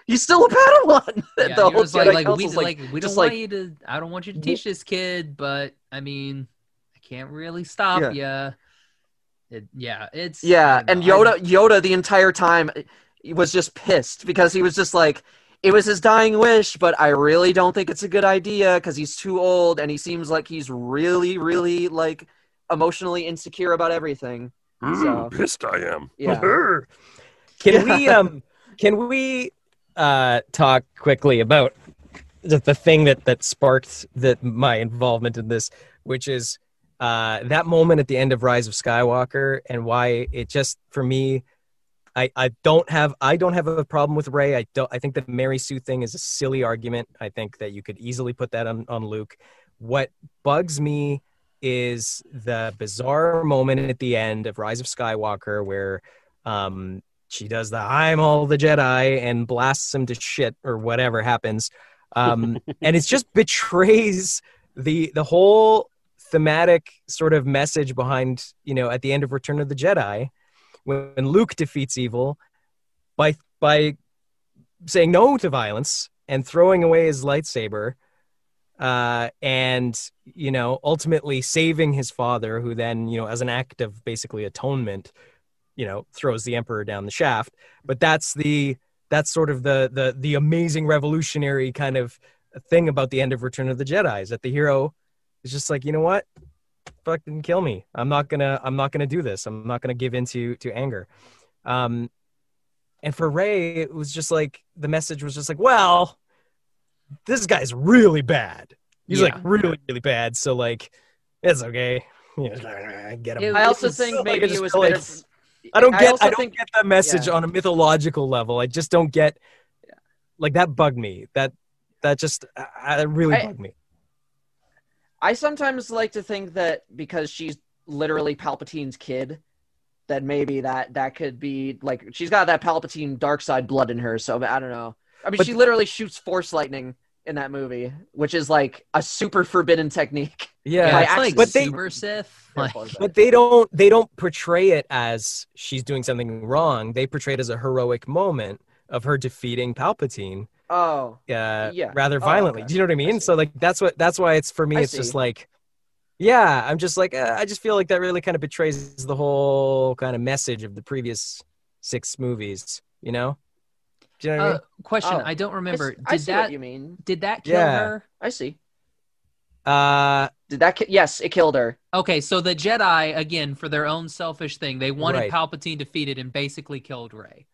you still a Padawan. *laughs* Yeah, the whole was like, like, we, Council's like, we don't just want like- you to. I don't want you to teach this kid, but I mean, I can't really stop Yeah. ya. It, yeah, it's Yeah, and Yoda Yoda the entire time was just pissed because he was just like it was his dying wish, but I really don't think it's a good idea because he's too old and he seems like he's really, really like emotionally insecure about everything. Mm, So- pissed I am. Yeah. *laughs* Can we um can we uh talk quickly about the, the thing that that sparked that my involvement in this, which is uh that moment at the end of Rise of Skywalker and why it just for me I, I don't have I don't have a problem with Rey. I don't I think the Mary Sue thing is a silly argument. I think that you could easily put that on, on Luke. What bugs me is the bizarre moment at the end of Rise of Skywalker where um she does the I'm all the Jedi and blasts him to shit or whatever happens. Um, *laughs* and it just betrays the the whole thematic sort of message behind, you know, at the end of Return of the Jedi, when Luke defeats evil by by saying no to violence and throwing away his lightsaber uh, and you know ultimately saving his father who then you know as an act of basically atonement you know throws the emperor down the shaft. But that's the that's sort of the the the amazing revolutionary kind of thing about the end of return of the jedi is that the hero is just like you know what? Fucking kill me. I'm not gonna i'm not gonna do this. I'm not gonna give in to to anger. Um and for rey it was just like the message was just like well this guy's really bad. He's Yeah. like really really bad. So like it's okay. *laughs* You get him. It- I also think maybe I just it was feel a bit like of- I don't get. also I, don't think- get the message yeah. on a mythological level. I just don't get like that bugged me. That that just uh, uh, really I- bugged me. I sometimes like to think that because she's literally Palpatine's kid, that maybe that that could be like she's got that Palpatine dark side blood in her. So I don't know. I mean, But- she literally shoots force lightning in that movie, which is like a super forbidden technique. Yeah, Yeah, by it's like. But they- Super Sith. Like, but they don't they don't portray it as she's doing something wrong. They portray it as a heroic moment of her defeating Palpatine. Oh, uh, Yeah. rather Oh, violently. okay. Do you know what I I mean? see. so like that's what that's why it's for me. I it's just like, yeah, I'm just like uh, I just feel like that really kind of betrays the whole kind of message of the previous six movies. You know? Do you know what I uh, mean? question. Oh. I don't remember. s- I Did see that what you mean. did that kill Yeah. her? I see. Uh, Did that? Ki- yes, it killed her. Okay, so the Jedi again for their own selfish thing, they wanted Right. Palpatine defeated and basically killed Rey.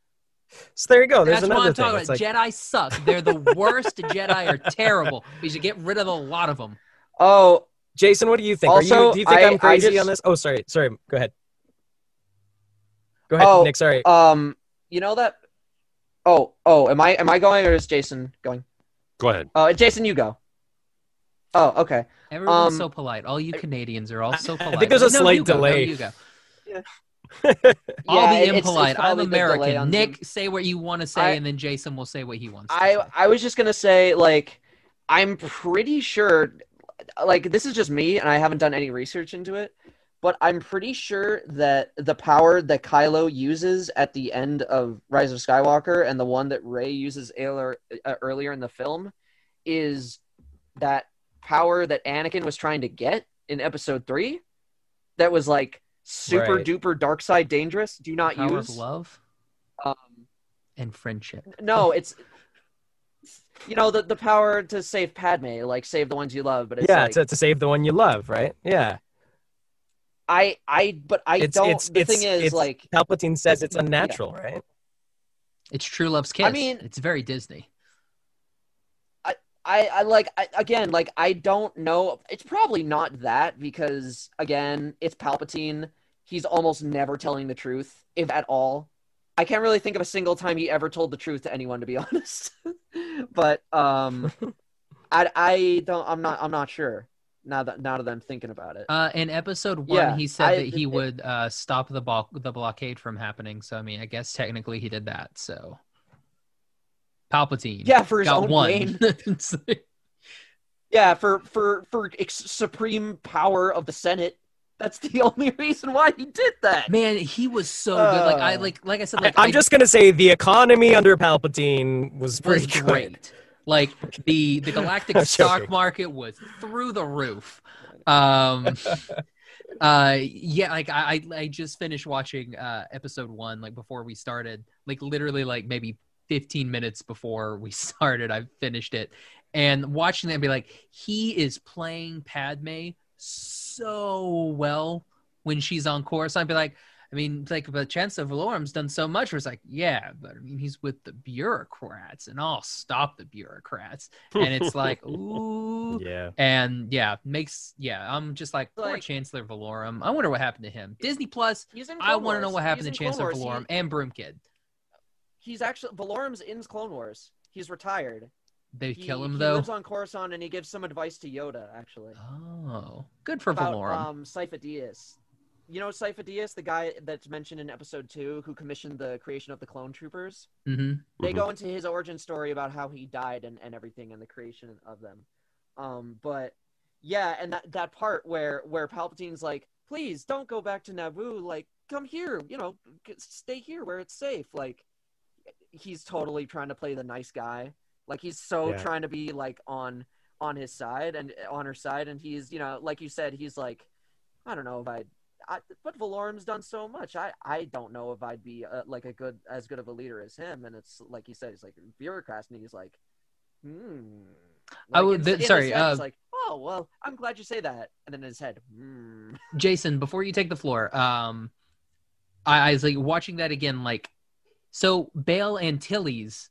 so there you go. There's That's what another I'm thing. talking It's about. like, Jedi suck. They're the worst. *laughs* Jedi are terrible. We should get rid of a lot of them. Oh, Jason, what do you think? Are Also, you, do you think I- I, am crazy just- on this? Oh, sorry, sorry. Go ahead. Go ahead, Oh, Nick. Sorry. um, you know that. Oh, oh, am I am I going or is Jason going? Go ahead. Uh, Jason, you go. Oh, okay. Everyone's Um, so polite. All you Canadians are all so polite. I think there's a No, slight you go. No, delay. you go. *laughs* Yeah, I'll be it- it's- it's impolite. I'm probably the delay American. Nick, Zoom. say what you want to say, I- and then Jason will say what he wants. To I say. I was just gonna say like I'm pretty sure like this is just me and I haven't done any research into it, but I'm pretty sure that the power that Kylo uses at the end of Rise of Skywalker and the one that Rey uses earlier, uh, in the film is that power that Anakin was trying to get in Episode Three, that was like super Right. duper dark side dangerous. Do not Power use. love Um, and friendship. no, it's you know the the power to save Padme, like save the ones you love. But it's yeah, like, to, to save the one you love, right? Yeah. I I but I It's- don't. it's- the it's- thing is, it's- like Palpatine says it's Yeah. unnatural, right? It's true love's kiss. I mean- it's very Disney. I I like I, again like I don't know. It's probably not that because again, it's Palpatine. He's almost never telling the truth, if at all. I can't really think of a single time he ever told the truth to anyone, to be *laughs* honest. but um, *laughs* I I don't. I'm not. I'm not sure. Now that now that I'm thinking about it. Uh, in episode one, Yeah, he said I- that he it- would uh, stop the blo- the blockade from happening. So I mean, I guess technically he did that. So Palpatine, yeah, for his own one. gain. *laughs* Yeah, for for for ex- supreme power of the Senate. That's the *laughs* only reason why he did that. Man, he was so good. Like I Uh, like like I said, like I'm I- just gonna say the economy under Palpatine was was pretty *laughs* good. great. Like the the *laughs* galactic stock market was through the roof. Um *laughs* uh yeah, like I I just finished watching uh episode 1 like before we started. Like literally like maybe 15 minutes before we *laughs* started, I finished it. And watching that be like he is playing Padme so well when she's on course. I'd be like I mean, like, but Chancellor Valorum's done so much. Where it's like, yeah, but I mean, he's with the bureaucrats, and I'll stop the bureaucrats. And it's *laughs* like, ooh, Yeah. and yeah, makes yeah. I'm just like, poor Like- Chancellor Valorum. I wonder what happened to him. Disney Plus. He's in I Clone want to know Wars. what happened He's to in Clone Chancellor Wars. Valorum and Broom Kid. He's actually Valorum's in Clone Wars. He's retired. They He, kill him he though. lives on Coruscant and he gives some advice to Yoda. Actually, Oh, good for about Valorum. um Sifo Dyas. You know Sifo Dyas, the guy that's mentioned in Episode Two, who commissioned the creation of the clone troopers. hmm they go into his origin story about how he died and, and everything and the creation of them. Um but yeah and that that part where where palpatine's like please don't go back to naboo. Like come here you know stay here where it's safe. Like he's totally trying to play the nice guy. Like he's so Yeah. trying to be like on on his side and on her side. And he's you know like you said he's like i don't know if i I, but Valorum's done so much. I, I don't know if I'd be uh, like a good as good of a leader as him. And it's like he said, he's like bureaucrats, and he's like, hmm. I would- th- sorry, uh, like, oh well, I'm glad you say that. And then in his head, hmm. Jason, before you take the floor, um, I, I was like watching that again. Like, so Bail Antilles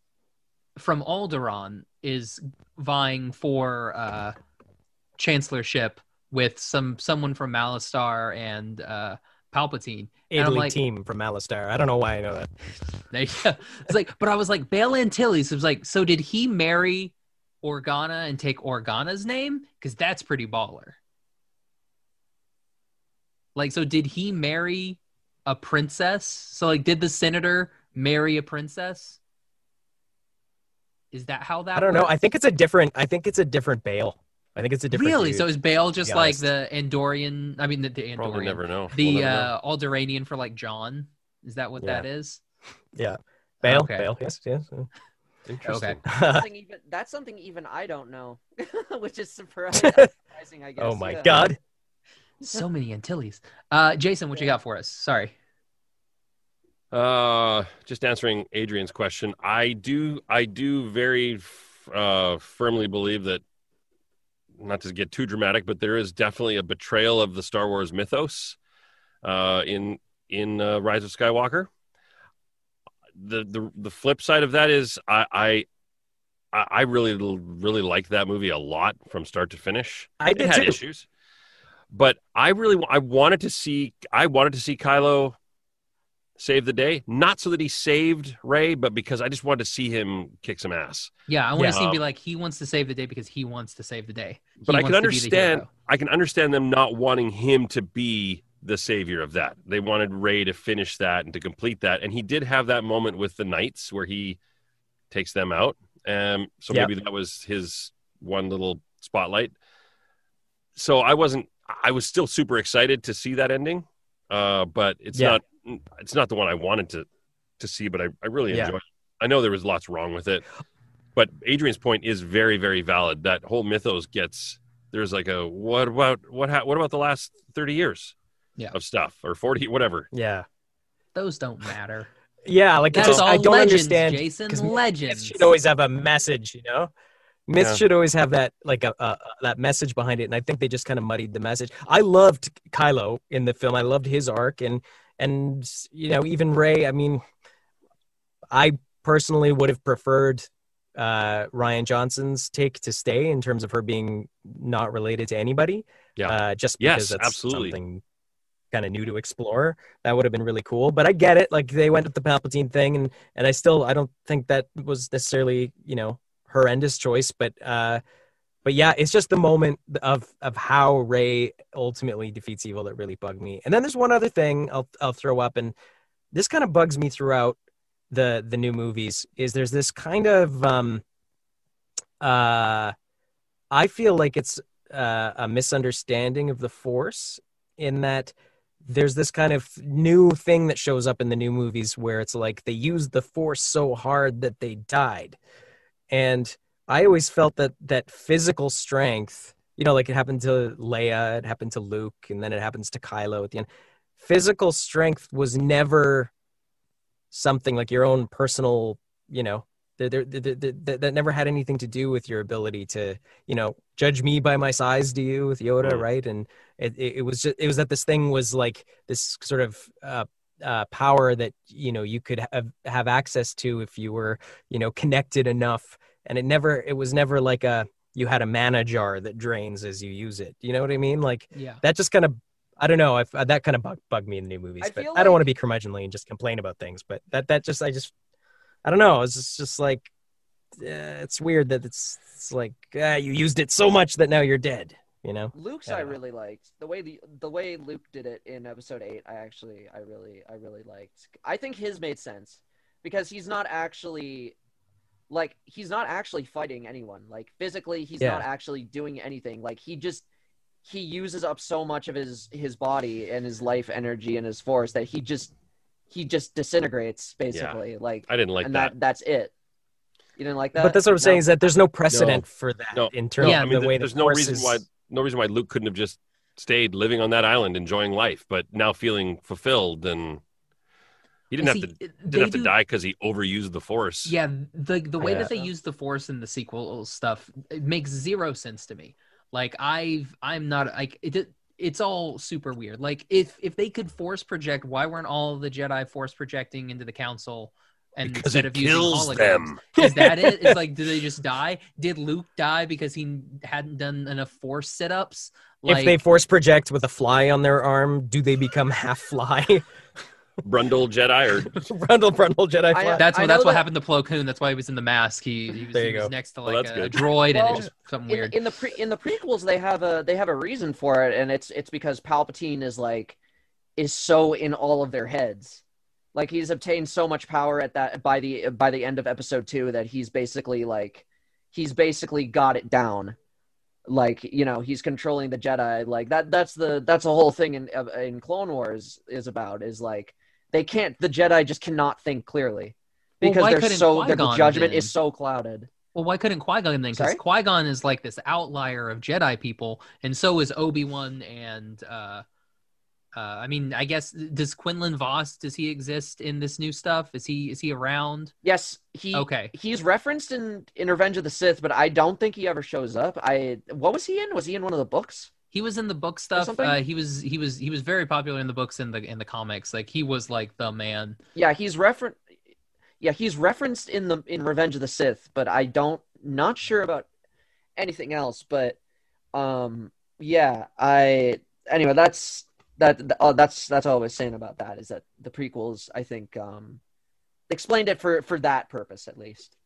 from Alderaan is vying for uh, chancellorship with some someone from Malastare and uh, Palpatine. Italy like- team from Alistar. I don't know why I know that. *laughs* It's like, but I was like, Bail Antilles. It was like, so did he marry Organa and take Organa's name? Because that's pretty baller. Like, so did he marry a princess? So, like, did the senator marry a princess? Is that how that? I don't know. I think it's a different. I think it's a different Bail. I think it's a different. really. dude. So is Bail just be like the Andorian? I mean, the, the Probably never know. the We'll never know. uh, Alderaanian for like John. Is that what Yeah. that is? yeah, Bail. okay. Bail. Yes. Yes. Interesting. *laughs* something even that's something even I don't know, *laughs* which is surprising. *laughs* surprising I guess. oh my yeah. God. So many Antilles. Uh, Jason, what you got for us? Sorry. Uh, just answering Adrian's question. I do, I do very f- uh, firmly believe that, not to get too dramatic, but there is definitely a betrayal of the Star Wars mythos uh, in in uh, Rise of Skywalker. The the the flip side of that is I I I really really liked that movie a lot from start to finish I it did had too. issues but i really i wanted to see i wanted to see kylo save the day not so that he saved rey but because i just wanted to see him kick some ass Yeah, I want Yeah. to see him be Um, like he wants to save the day because he wants to save the day. He but i can to be the understand i can understand them not wanting him to be the savior of that they wanted rey to finish that and to complete that and he did have that moment with the knights where he takes them out um so Yeah. maybe that was his one little spotlight so i wasn't i was still super excited to see that ending uh but it's Yeah. not it's not the one i wanted to to see but i, I really Yeah. enjoyed it i know there was lots wrong with it but adrian's point is very very valid that whole mythos gets there's like a what about what ha- what about the last 30 years Yeah. of stuff or 40 whatever Yeah. Those don't matter. Yeah. Like it That's just, all I don't legends, understand. Jason. 'cause myths Legends. should always have a message, you know. Myths Yeah. should always have that like a, a that message behind it, and I think they just kind of muddied the message. I loved Kylo in the film. I loved his arc, and and you know even Rey. I mean, I personally would have preferred uh, Rian Johnson's take to stay in terms of her being not related to anybody. Yeah. uh, just Yes, because that's absolutely. something kind of new to explore. That would have been really cool. But I get it. Like they went with the Palpatine thing, and and I still I don't think that was necessarily you know horrendous choice, but uh, but yeah, it's just the moment of of how Rey ultimately defeats evil that really bugged me. And then there's one other thing I'll I'll throw up, and this kind of bugs me throughout the the new movies. Is there's this kind of um, uh, I feel like it's uh, a misunderstanding of the Force in that there's this kind of new thing that shows up in the new movies where it's like they used the force so hard that they died and i always felt that that physical strength you know like it happened to leia it happened to luke and then it happens to kylo at the end physical strength was never something like your own personal you know there, there, there- that that never had anything to do with your ability to you know judge me by my size do you with yoda Mm. right and it, it, it was just it was that this thing was like this sort of uh, uh, power that you know you could have, have access to if you were you know connected enough and it never it was never like a you had a mana jar that drains as you use it you know what i mean like Yeah. that just kind of i don't know if that kind of bug, bugged me in the new movies I but feel i don't want to be curmudgeonly and just complain about things but that that just i just i don't know it's just, just like uh, it's weird that it's it's like ah, you used it so much that now you're dead you know Luke's I I don't know. really liked the way the the way Luke did it in episode eight. I actually I really I really liked. I think his made sense because he's not actually like he's not actually fighting anyone. Like physically, he's Yeah. not actually doing anything. Like he just he uses up so much of his his body and his life energy and his force that he just he just disintegrates basically. Like i didn't like and that that that's it. You didn't like that? but that's what i'm No? saying is that there's no precedent for that No. in terms Yeah, I of mean, the way there's the no reason is- why no reason why Luke couldn't have just stayed living on that island, enjoying life, but now feeling fulfilled and he didn't have See, to didn't have to do- die because he overused the Force. Yeah, the the way Yeah. that they use the force in the sequel stuff it makes zero sense to me. Like I've I'm not like it. It's all super weird. Like if if they could force project, why weren't all the Jedi force projecting into the council? And because instead it of using kills holograms? them. Is that it? It's like, *laughs* did they just die? Did Luke die because he hadn't done enough force sit ups? Like, if they force project with a fly on their arm, do they become half fly? *laughs* Brundle Jedi or *laughs* Brundle, Brundle, Jedi I- that's I what that's know what that- happened to Plo Koon. That's why he was in the mask. He, he was, he was next to like that's a, a good. droid, and Well, it just something in, weird. in the pre in the prequels they have a they have a reason for it and it's it's because palpatine is like is so in all of their heads like he's obtained so much power at that by the by the end of episode 2 that he's basically like he's basically got it down like you know he's controlling the jedi like that that's the that's the whole thing in in clone wars is about is like they can't the jedi just cannot think clearly because why they're so their judgment then? is so clouded Well, why couldn't Qui Gon then? Because? Qui Gon is like this outlier of Jedi people, and so is Obi Wan and. uh uh, I mean, I guess does Quinlan Vos does he exist in this new stuff? Is he is he around? yes he Okay, he's referenced in in Revenge of the Sith, but I don't think he ever shows up. I what was he in? Was he in one of the books? He was in the book stuff. Uh, he was he was he was very popular in the books in the in the comics. Like he was like the man. Yeah, he's refer Yeah, he's referenced in the in Revenge of the Sith, but I don't not sure about anything else. But um, yeah, I anyway. That's that. Oh, that's that's all I was saying about that. Is that the prequels? I think um explained it for for that purpose at least.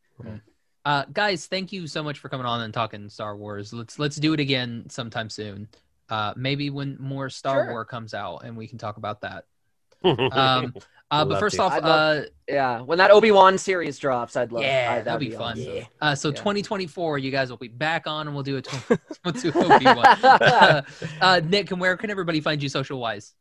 Uh, guys, thank you so much for coming on and talking Star Wars. Let's let's do it again sometime soon. Uh, maybe when more Star Sure. War comes out and we can talk about that. *laughs* um, uh, but first to. off, I'd uh, love- Yeah, when that Obi Wan series drops, I'd love. Yeah, I, that'd be be fun. awesome. Yeah. uh, so Yeah. 2024, you guys will be back on and we'll do a tw- *laughs* we'll do Obi Wan. uh, *laughs* uh, Nick, and where can everybody find you social wise?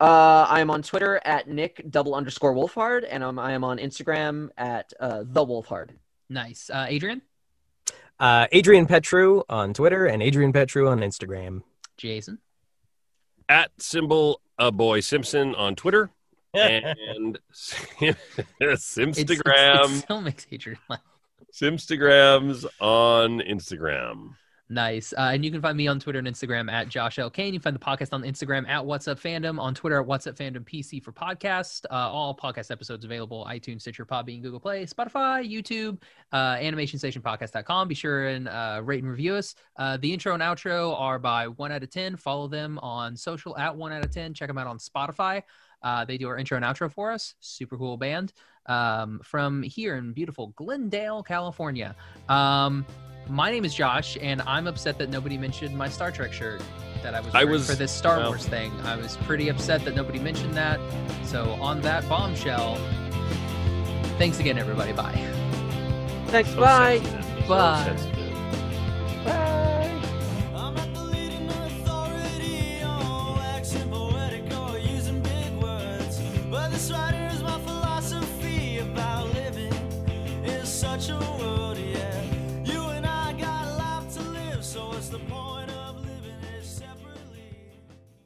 Uh, I am on Twitter at Nick double underscore Wolfhard, and um, I am on Instagram at uh, the Wolfhard. Nice, uh, Adrian, Uh, Adrian Petriw on Twitter and Adrian Petriw on Instagram. Jason, at symbol a boy Simpson on Twitter *laughs* and It's- Simstagram, It, it still makes Adrian laugh. Simstagrams on Instagram. Nice. Uh, and you can find me on Twitter and Instagram at Josh L. Kane. You can find the podcast on Instagram at What's Up Fandom, on Twitter at What's Up Fandom PC for podcast. Uh, all podcast episodes available iTunes, Stitcher, Podbean, Google Play, Spotify, YouTube, uh, animationstationpodcast.com. Be sure and uh, rate and review us. Uh, the intro and outro are by 1 out of 10. Follow them on social at 1 out of 10. Check them out on Spotify. Uh, they do our intro and outro for us. Super cool band um, from here in beautiful Glendale, California. Um, my name is Josh, and I'm upset that nobody mentioned my Star Trek shirt that I was I was- for this Star well. Wars thing. I was pretty upset that nobody mentioned that. So on that bombshell, thanks again, everybody. Bye. Thanks. So Bye. sensitive, so Bye. sensitive. Bye. I'm not